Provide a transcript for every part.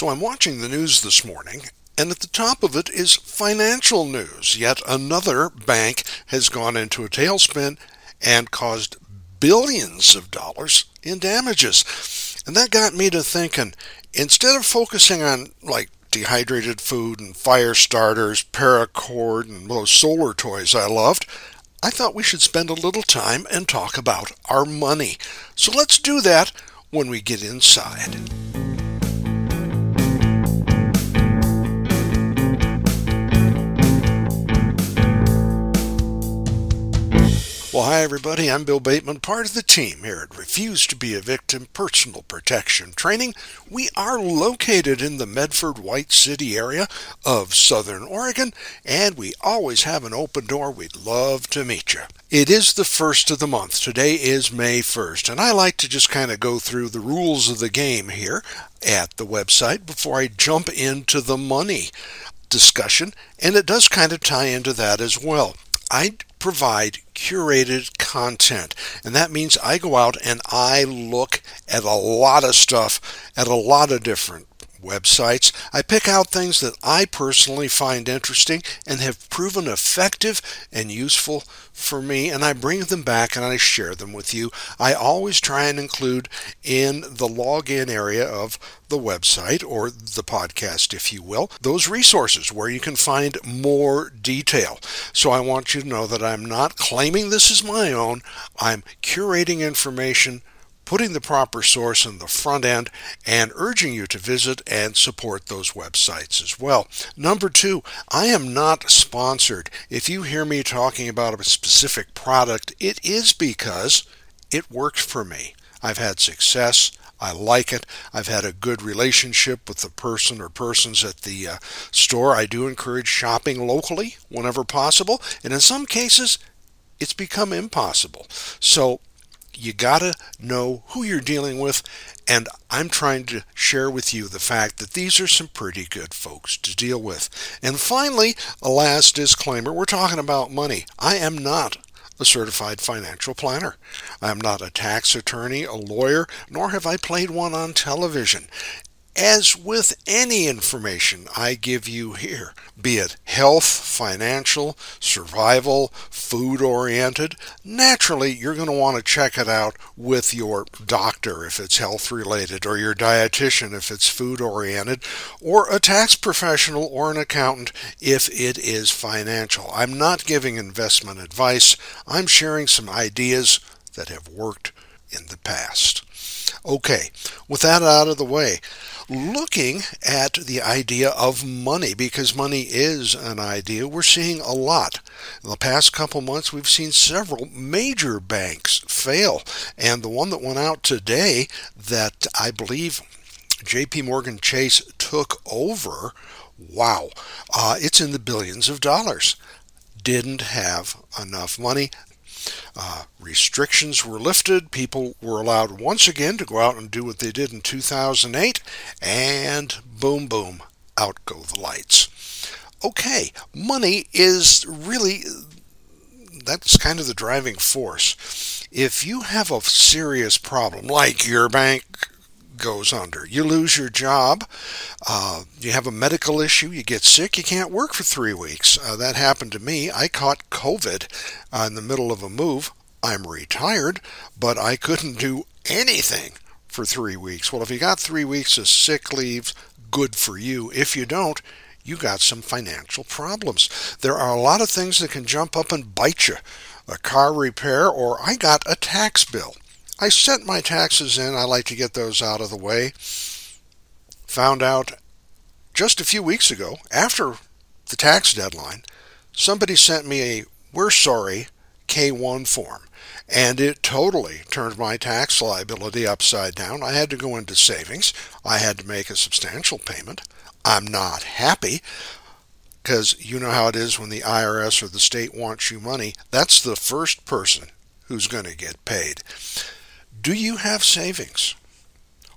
So I'm watching the news this morning, and at the top of it is financial news. Yet another bank has gone into a tailspin and caused billions of dollars in damages. And that got me to thinking instead of focusing on like dehydrated food and fire starters, paracord, and those solar toys I loved, I thought we should spend a little time and talk about our money. So let's do that when we get inside. Well, hi, everybody. I'm Bill Bateman, part of the team here at Refuse to Be a Victim Personal Protection Training. We are located in the Medford White City area of Southern Oregon, and we always have an open door. We'd love to meet you. It is the first of the month. Today is May 1st, and I like to just kind of go through the rules of the game here at the website before I jump into the money discussion, and it does kind of tie into that as well. I provide curated content. And that means I go out and I look at a lot of stuff at a lot of different websites. I pick out things that I personally find interesting and have proven effective and useful for me, and I bring them back and I share them with you. I always try and include in the login area of the website or the podcast, if you will, those resources where you can find more detail. So I want you to know that I'm not claiming this is my own, I'm curating information putting the proper source in the front end, and urging you to visit and support those websites as well. Number two, I am not sponsored. If you hear me talking about a specific product, it is because it works for me. I've had success. I like it. I've had a good relationship with the person or persons at the uh, store. I do encourage shopping locally whenever possible, and in some cases, it's become impossible. So you gotta know who you're dealing with, and I'm trying to share with you the fact that these are some pretty good folks to deal with. And finally, a last disclaimer we're talking about money. I am not a certified financial planner. I am not a tax attorney, a lawyer, nor have I played one on television. As with any information I give you here, be it health, financial, survival, food oriented, naturally you're going to want to check it out with your doctor if it's health related, or your dietitian if it's food oriented, or a tax professional or an accountant if it is financial. I'm not giving investment advice, I'm sharing some ideas that have worked in the past. Okay, with that out of the way, looking at the idea of money because money is an idea. We're seeing a lot. In the past couple months, we've seen several major banks fail. And the one that went out today that I believe JP Morgan Chase took over, wow, uh, it's in the billions of dollars. Didn't have enough money. Uh, restrictions were lifted. People were allowed once again to go out and do what they did in 2008, and boom, boom, out go the lights. Okay, money is really that's kind of the driving force. If you have a serious problem, like your bank goes under. You lose your job. Uh, you have a medical issue. You get sick. You can't work for three weeks. Uh, that happened to me. I caught COVID uh, in the middle of a move. I'm retired, but I couldn't do anything for three weeks. Well, if you got three weeks of sick leave, good for you. If you don't, you got some financial problems. There are a lot of things that can jump up and bite you. A car repair, or I got a tax bill. I sent my taxes in. I like to get those out of the way. Found out just a few weeks ago, after the tax deadline, somebody sent me a We're Sorry K1 form. And it totally turned my tax liability upside down. I had to go into savings. I had to make a substantial payment. I'm not happy because you know how it is when the IRS or the state wants you money. That's the first person who's going to get paid. Do you have savings?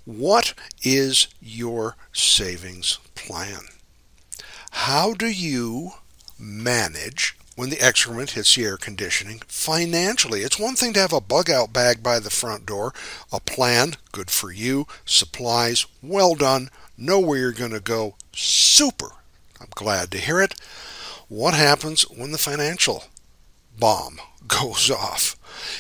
What is your savings plan? How do you manage when the excrement hits the air conditioning. Financially, it's one thing to have a bug out bag by the front door, a plan, good for you, supplies, well done, know where you're going to go, super. I'm glad to hear it. What happens when the financial bomb goes off?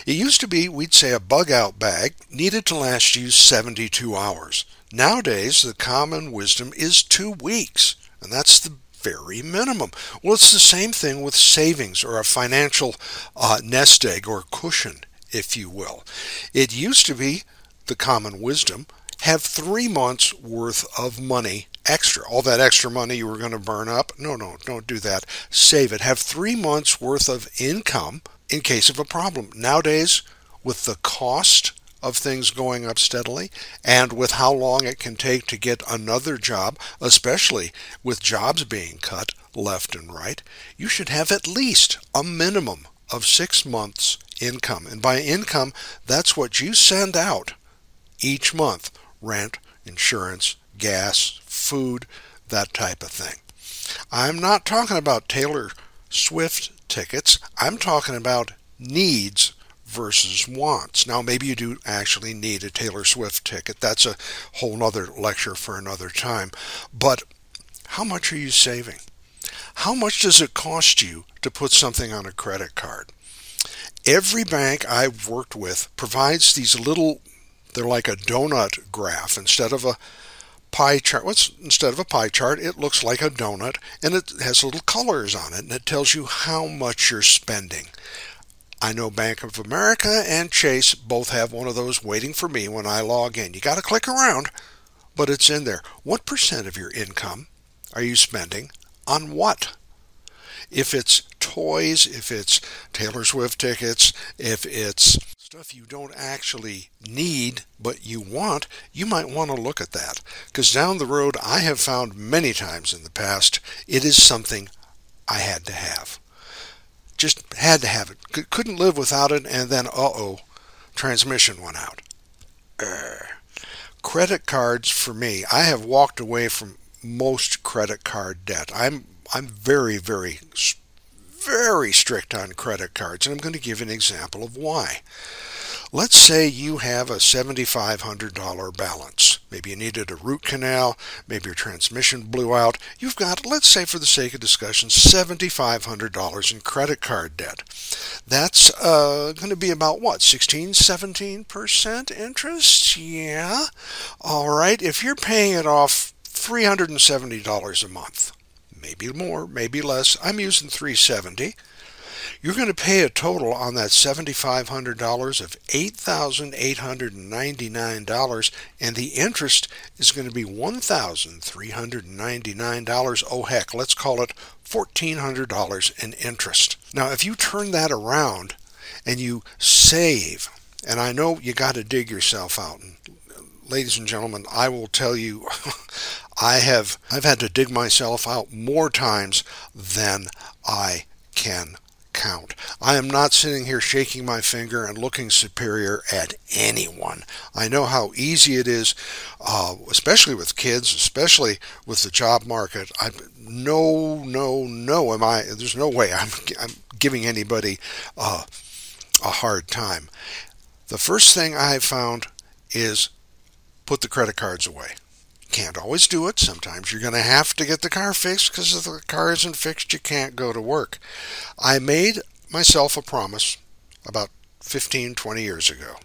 It used to be we'd say a bug out bag needed to last you 72 hours. Nowadays, the common wisdom is two weeks, and that's the very minimum. Well, it's the same thing with savings or a financial uh, nest egg or cushion, if you will. It used to be the common wisdom have three months worth of money extra. All that extra money you were going to burn up. No, no, don't do that. Save it. Have three months worth of income in case of a problem. Nowadays, with the cost of things going up steadily and with how long it can take to get another job, especially with jobs being cut left and right, you should have at least a minimum of six months income. And by income, that's what you send out each month rent, insurance, gas, food, that type of thing. I'm not talking about Taylor Swift tickets, I'm talking about needs versus wants. Now, maybe you do actually need a Taylor Swift ticket. That's a whole other lecture for another time. But how much are you saving? How much does it cost you to put something on a credit card? Every bank I've worked with provides these little, they're like a donut graph. Instead of a pie chart, what's instead of a pie chart, it looks like a donut and it has little colors on it and it tells you how much you're spending. I know Bank of America and Chase both have one of those waiting for me when I log in. You got to click around, but it's in there. What percent of your income are you spending on what? If it's toys, if it's Taylor Swift tickets, if it's stuff you don't actually need but you want, you might want to look at that. Because down the road, I have found many times in the past, it is something I had to have just had to have it. couldn't live without it, and then, uh oh, transmission went out. Uh, credit cards for me, I have walked away from most credit card debt. I'm I'm very very very strict on credit cards, and I'm going to give an example of why. Let's say you have a $7,500 balance. Maybe you needed a root canal, maybe your transmission blew out. You've got, let's say for the sake of discussion, $7,500 in credit card debt. That's uh, going to be about what, 16, 17% interest? Yeah. All right. If you're paying it off $370 a month, maybe more, maybe less, I'm using 370 you're going to pay a total on that $7,500 of $8,899, and the interest is going to be $1,399. Oh, heck, let's call it $1,400 in interest. Now, if you turn that around and you save, and I know you got to dig yourself out, and ladies and gentlemen, I will tell you, I have I've had to dig myself out more times than I can count. I am not sitting here shaking my finger and looking superior at anyone. I know how easy it is, uh, especially with kids, especially with the job market. I no, no, no. Am I? There's no way I'm, I'm giving anybody uh, a hard time. The first thing I found is put the credit cards away. Can't always do it. Sometimes you're going to have to get the car fixed because if the car isn't fixed, you can't go to work. I made myself a promise about 15, 20 years ago.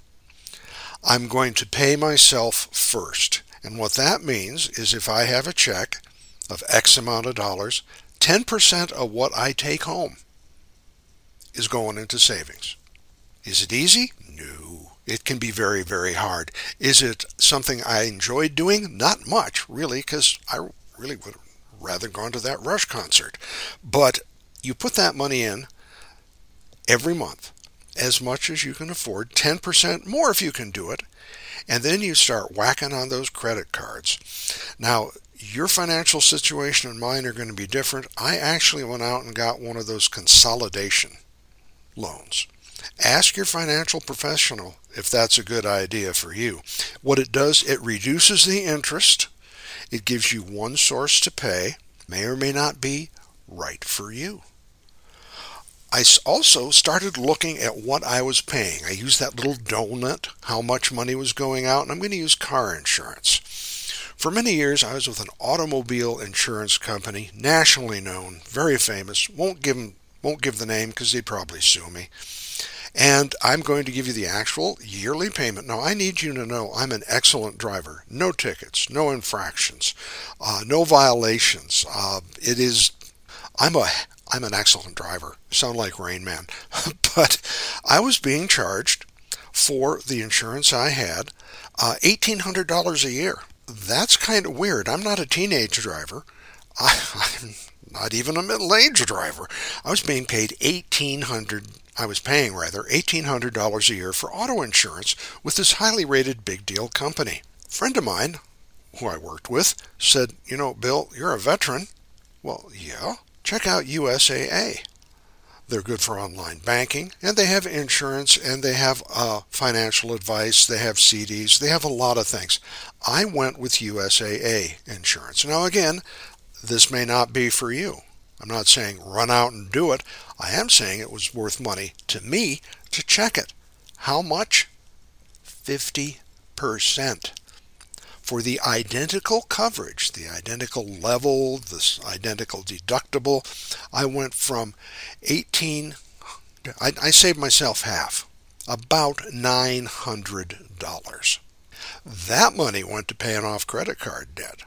I'm going to pay myself first. And what that means is if I have a check of X amount of dollars, 10% of what I take home is going into savings. Is it easy? No. It can be very, very hard. Is it something I enjoyed doing? Not much, really, because I really would have rather gone to that Rush concert. But you put that money in every month, as much as you can afford, 10% more if you can do it, and then you start whacking on those credit cards. Now, your financial situation and mine are going to be different. I actually went out and got one of those consolidation loans. Ask your financial professional if that's a good idea for you. What it does, it reduces the interest. It gives you one source to pay, may or may not be right for you. I also started looking at what I was paying. I used that little donut, how much money was going out, and I'm going to use car insurance. For many years, I was with an automobile insurance company, nationally known, very famous. Won't give them, won't give the name because they'd probably sue me. And I'm going to give you the actual yearly payment. Now, I need you to know I'm an excellent driver. No tickets, no infractions, uh, no violations. Uh, it is, I'm a I'm an excellent driver. Sound like Rain Man. but I was being charged for the insurance I had uh, $1,800 a year. That's kind of weird. I'm not a teenage driver. I, I'm not even a middle-aged driver. I was being paid 1800 I was paying rather $1,800 a year for auto insurance with this highly rated big deal company. A friend of mine, who I worked with, said, You know, Bill, you're a veteran. Well, yeah check out USAA. They're good for online banking, and they have insurance, and they have uh, financial advice, they have CDs, they have a lot of things. I went with USAA insurance. Now, again, this may not be for you. I'm not saying run out and do it. I am saying it was worth money to me to check it. How much? 50% for the identical coverage, the identical level, this identical deductible, I went from 18, I, I saved myself half, about $900. That money went to paying off credit card debt.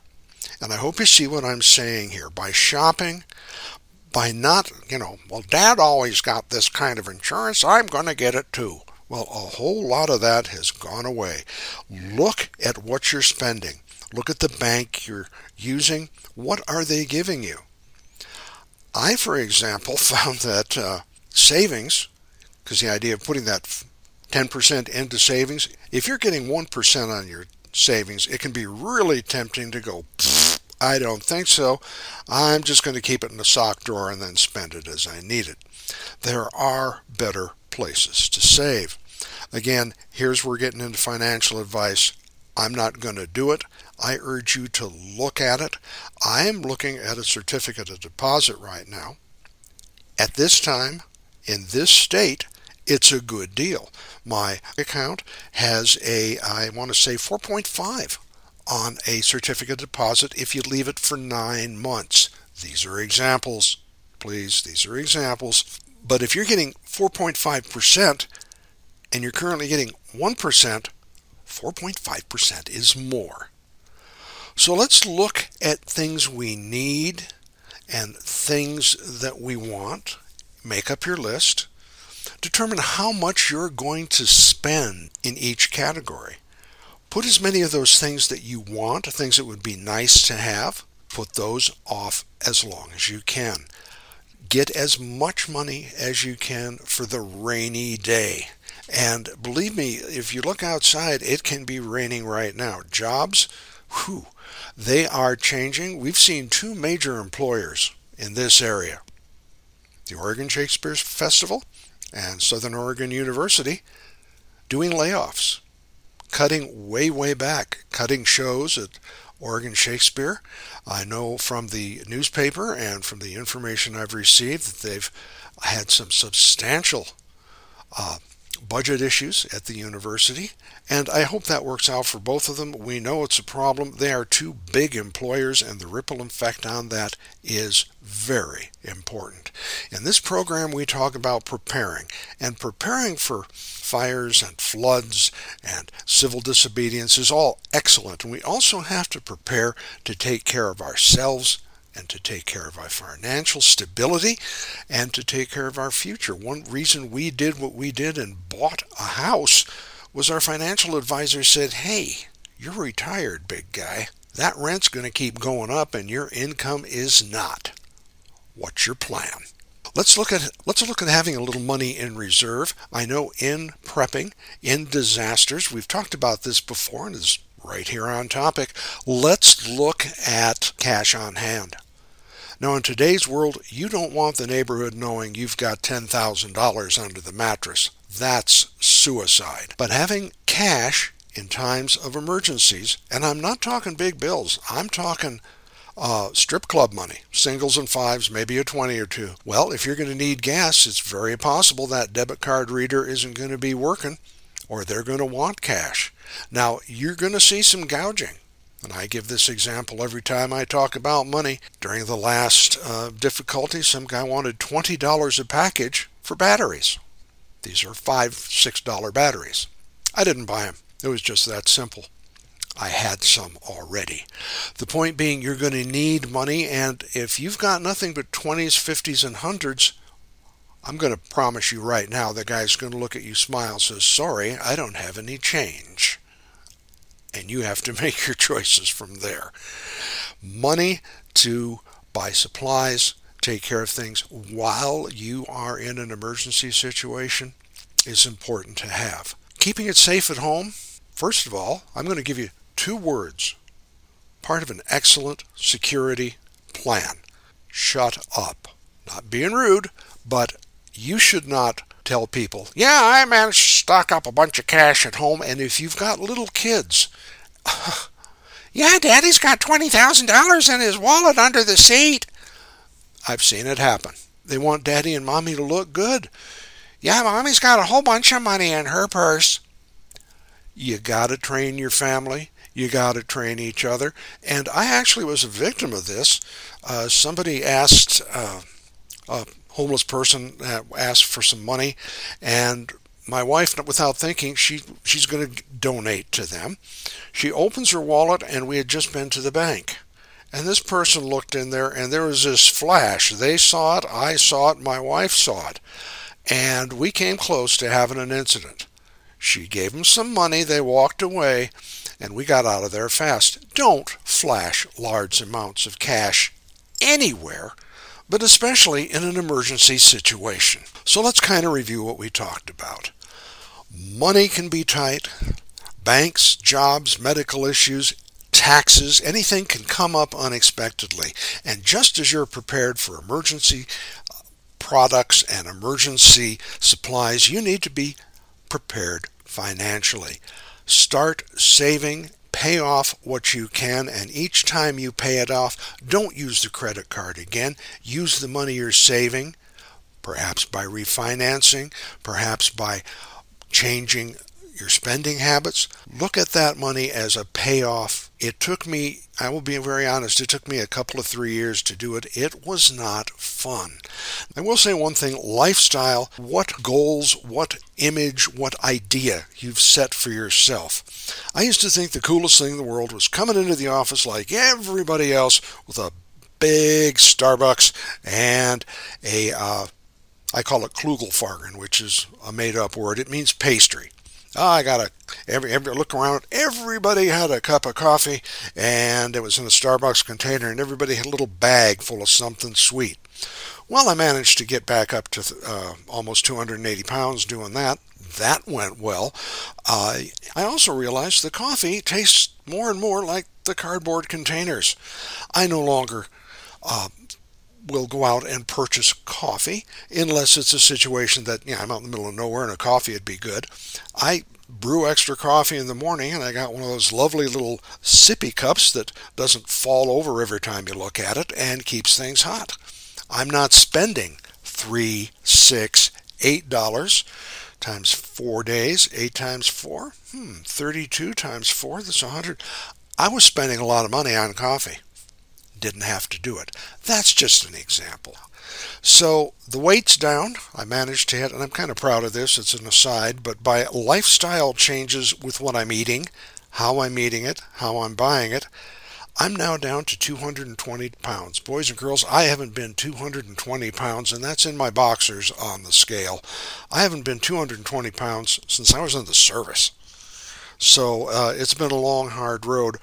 And I hope you see what I'm saying here. By shopping, by not, you know, well, dad always got this kind of insurance, I'm going to get it too. Well, a whole lot of that has gone away. Look at what you're spending. Look at the bank you're using. What are they giving you? I, for example, found that uh, savings, because the idea of putting that 10% into savings, if you're getting 1% on your savings, it can be really tempting to go, I don't think so. I'm just going to keep it in the sock drawer and then spend it as I need it. There are better places to save. Again, here's where we're getting into financial advice. I'm not going to do it. I urge you to look at it. I am looking at a certificate of deposit right now. At this time, in this state, it's a good deal. My account has a, I want to say 4.5 on a certificate deposit if you leave it for nine months. These are examples, please. These are examples. But if you're getting 4.5%, and you're currently getting 1%, 4.5% is more. So let's look at things we need and things that we want. Make up your list. Determine how much you're going to spend in each category. Put as many of those things that you want, things that would be nice to have, put those off as long as you can. Get as much money as you can for the rainy day. And believe me, if you look outside, it can be raining right now. Jobs, whew, they are changing. We've seen two major employers in this area the Oregon Shakespeare Festival and Southern Oregon University doing layoffs, cutting way, way back, cutting shows at Oregon Shakespeare. I know from the newspaper and from the information I've received that they've had some substantial uh, budget issues at the university, and I hope that works out for both of them. We know it's a problem. They are two big employers, and the ripple effect on that is very important. In this program, we talk about preparing, and preparing for fires and floods and civil disobedience is all excellent. And we also have to prepare to take care of ourselves and to take care of our financial stability and to take care of our future. One reason we did what we did and bought a house was our financial advisor said, Hey, you're retired, big guy. That rent's going to keep going up and your income is not. What's your plan? Let's look at let's look at having a little money in reserve. I know in prepping, in disasters, we've talked about this before and it's right here on topic. Let's look at cash on hand. Now, in today's world, you don't want the neighborhood knowing you've got $10,000 under the mattress. That's suicide. But having cash in times of emergencies, and I'm not talking big bills, I'm talking Uh, strip club money, singles and fives, maybe a 20 or two. Well, if you're going to need gas, it's very possible that debit card reader isn't going to be working or they're going to want cash. Now, you're going to see some gouging. And I give this example every time I talk about money. During the last uh, difficulty, some guy wanted $20 a package for batteries. These are five, six dollar batteries. I didn't buy them. It was just that simple. I had some already. The point being, you're going to need money, and if you've got nothing but 20s, 50s, and 100s, I'm going to promise you right now the guy's going to look at you, smile, says, Sorry, I don't have any change. And you have to make your choices from there. Money to buy supplies, take care of things while you are in an emergency situation is important to have. Keeping it safe at home, first of all, I'm going to give you two words. Part of an excellent security plan. Shut up. Not being rude, but you should not tell people, yeah, I managed to stock up a bunch of cash at home, and if you've got little kids, yeah, Daddy's got $20,000 in his wallet under the seat. I've seen it happen. They want Daddy and Mommy to look good. Yeah, Mommy's got a whole bunch of money in her purse. You got to train your family. You got to train each other. And I actually was a victim of this. Uh, somebody asked uh, a homeless person asked for some money, and my wife, without thinking, she she's going to donate to them. She opens her wallet, and we had just been to the bank. And this person looked in there, and there was this flash. They saw it, I saw it, my wife saw it. And we came close to having an incident. She gave them some money, they walked away, and we got out of there fast. Don't flash large amounts of cash anywhere, but especially in an emergency situation. So let's kind of review what we talked about. Money can be tight, banks, jobs, medical issues, taxes, anything can come up unexpectedly. And just as you're prepared for emergency uh, products and emergency supplies, you need to be prepared financially. Start saving, pay off what you can, and each time you pay it off, don't use the credit card again. Use the money you're saving, perhaps by refinancing, perhaps by changing your spending habits. Look at that money as a payoff. It took me, I will be very honest, it took me a couple of three years to do it. It was not fun. I will say one thing lifestyle, what goals, what image, what idea you've set for yourself. I used to think the coolest thing in the world was coming into the office like everybody else with a big Starbucks and a uh, I call it Klugelfargen, which is a made up word. It means pastry. Oh, I got a every every look around. Everybody had a cup of coffee, and it was in a Starbucks container, and everybody had a little bag full of something sweet. Well, I managed to get back up to uh, almost 280 pounds doing that. That went well. Uh, I also realized the coffee tastes more and more like the cardboard containers. I no longer uh, will go out and purchase coffee unless it's a situation that yeah I'm out in the middle of nowhere and a coffee would be good. I brew extra coffee in the morning and I got one of those lovely little sippy cups that doesn't fall over every time you look at it and keeps things hot. I'm not spending three, six, eight dollars times four days, eight times four, hmm, 32 times four, that's a hundred. I was spending a lot of money on coffee didn't have to do it. That's just an example. So the weight's down. I managed to hit, and I'm kind of proud of this. It's an aside, but by lifestyle changes with what I'm eating, how I'm eating it, how I'm buying it, I'm now down to 220 pounds. Boys and girls, I haven't been 220 pounds, and that's in my boxers on the scale. I haven't been 220 pounds since I was in the service. So uh, it's been a long, hard road.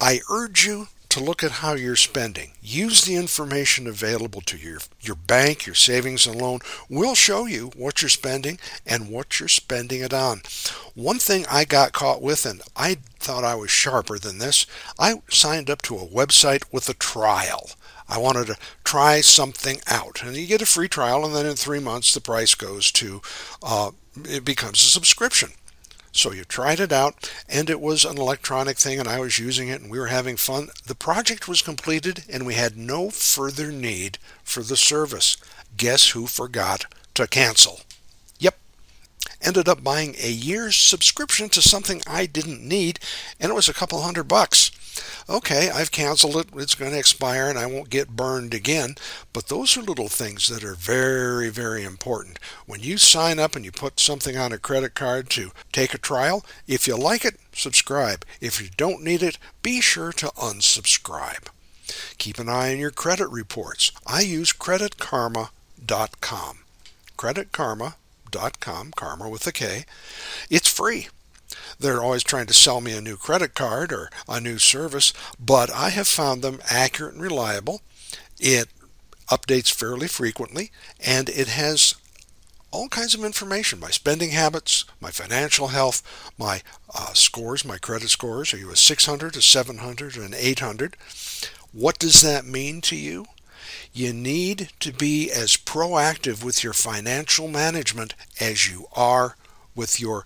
I urge you to look at how you're spending. Use the information available to you. Your bank, your savings and loan will show you what you're spending and what you're spending it on. One thing I got caught with, and I thought I was sharper than this, I signed up to a website with a trial. I wanted to try something out. And you get a free trial, and then in three months, the price goes to, uh, it becomes a subscription. So you tried it out, and it was an electronic thing, and I was using it, and we were having fun. The project was completed, and we had no further need for the service. Guess who forgot to cancel? Ended up buying a year's subscription to something I didn't need, and it was a couple hundred bucks okay, I've canceled it, it's going to expire, and I won't get burned again. But those are little things that are very, very important. When you sign up and you put something on a credit card to take a trial, if you like it, subscribe. If you don't need it, be sure to unsubscribe. Keep an eye on your credit reports. I use credit creditkarma.com. Credit karma with a K. It's free. They're always trying to sell me a new credit card or a new service, but I have found them accurate and reliable. It updates fairly frequently, and it has all kinds of information my spending habits, my financial health, my uh, scores, my credit scores. Are you a 600, a 700, an 800? What does that mean to you? You need to be as proactive with your financial management as you are with your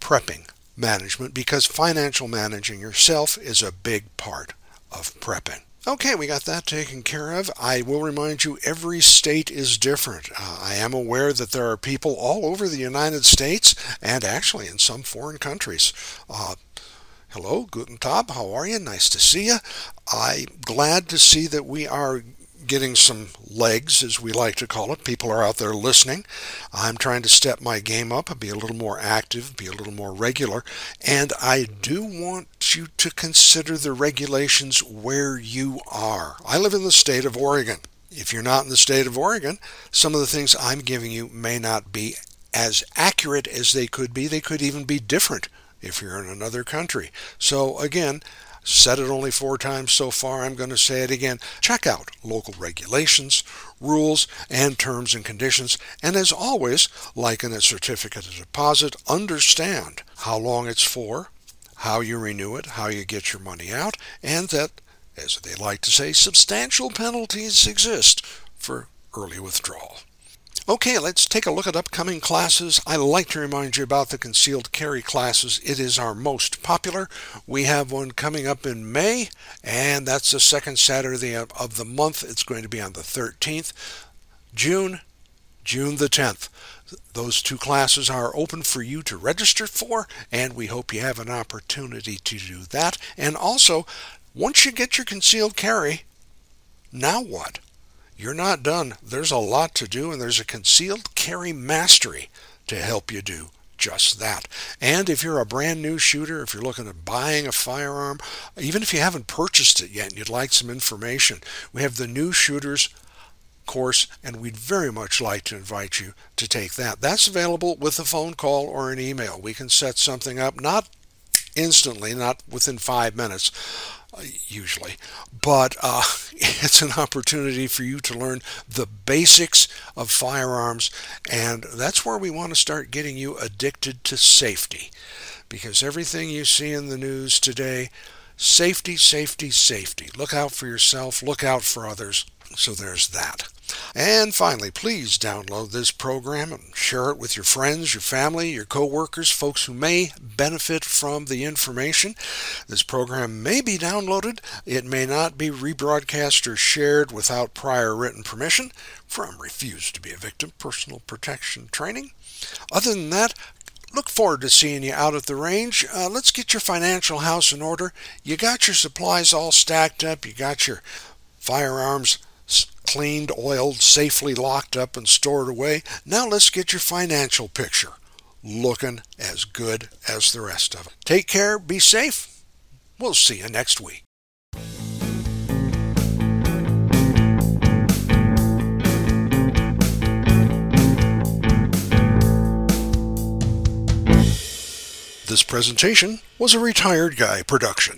prepping management because financial managing yourself is a big part of prepping. Okay, we got that taken care of. I will remind you every state is different. Uh, I am aware that there are people all over the United States and actually in some foreign countries. Uh, hello, Guten Tag, how are you? Nice to see you. I'm glad to see that we are getting some legs, as we like to call it. People are out there listening. I'm trying to step my game up be a little more active, be a little more regular. And I do want you to consider the regulations where you are. I live in the state of Oregon. If you're not in the state of Oregon, some of the things I'm giving you may not be as accurate as they could be. They could even be different if you're in another country. So, again, Said it only four times so far. I'm going to say it again. Check out local regulations, rules, and terms and conditions. And as always, like in a certificate of deposit, understand how long it's for, how you renew it, how you get your money out, and that, as they like to say, substantial penalties exist for early withdrawal. Okay, let's take a look at upcoming classes. I like to remind you about the concealed carry classes. It is our most popular. We have one coming up in May, and that's the second Saturday of the month. It's going to be on the 13th. June, June the 10th. Those two classes are open for you to register for, and we hope you have an opportunity to do that. And also, once you get your concealed carry, now what? You're not done. There's a lot to do, and there's a concealed carry mastery to help you do just that. And if you're a brand new shooter, if you're looking at buying a firearm, even if you haven't purchased it yet and you'd like some information, we have the new shooters course, and we'd very much like to invite you to take that. That's available with a phone call or an email. We can set something up, not instantly, not within five minutes, usually, but uh, it's an opportunity for you to learn the basics of firearms, and that's where we want to start getting you addicted to safety. Because everything you see in the news today, safety, safety, safety. Look out for yourself, look out for others. So there's that. And finally, please download this program and share it with your friends, your family, your coworkers, folks who may benefit from the information. This program may be downloaded. It may not be rebroadcast or shared without prior written permission from Refuse to be a Victim Personal Protection Training. Other than that, look forward to seeing you out at the range. Uh, let's get your financial house in order. You got your supplies all stacked up. You got your firearms cleaned, oiled, safely locked up and stored away. Now let's get your financial picture looking as good as the rest of it. Take care, be safe. We'll see you next week. This presentation was a Retired Guy production.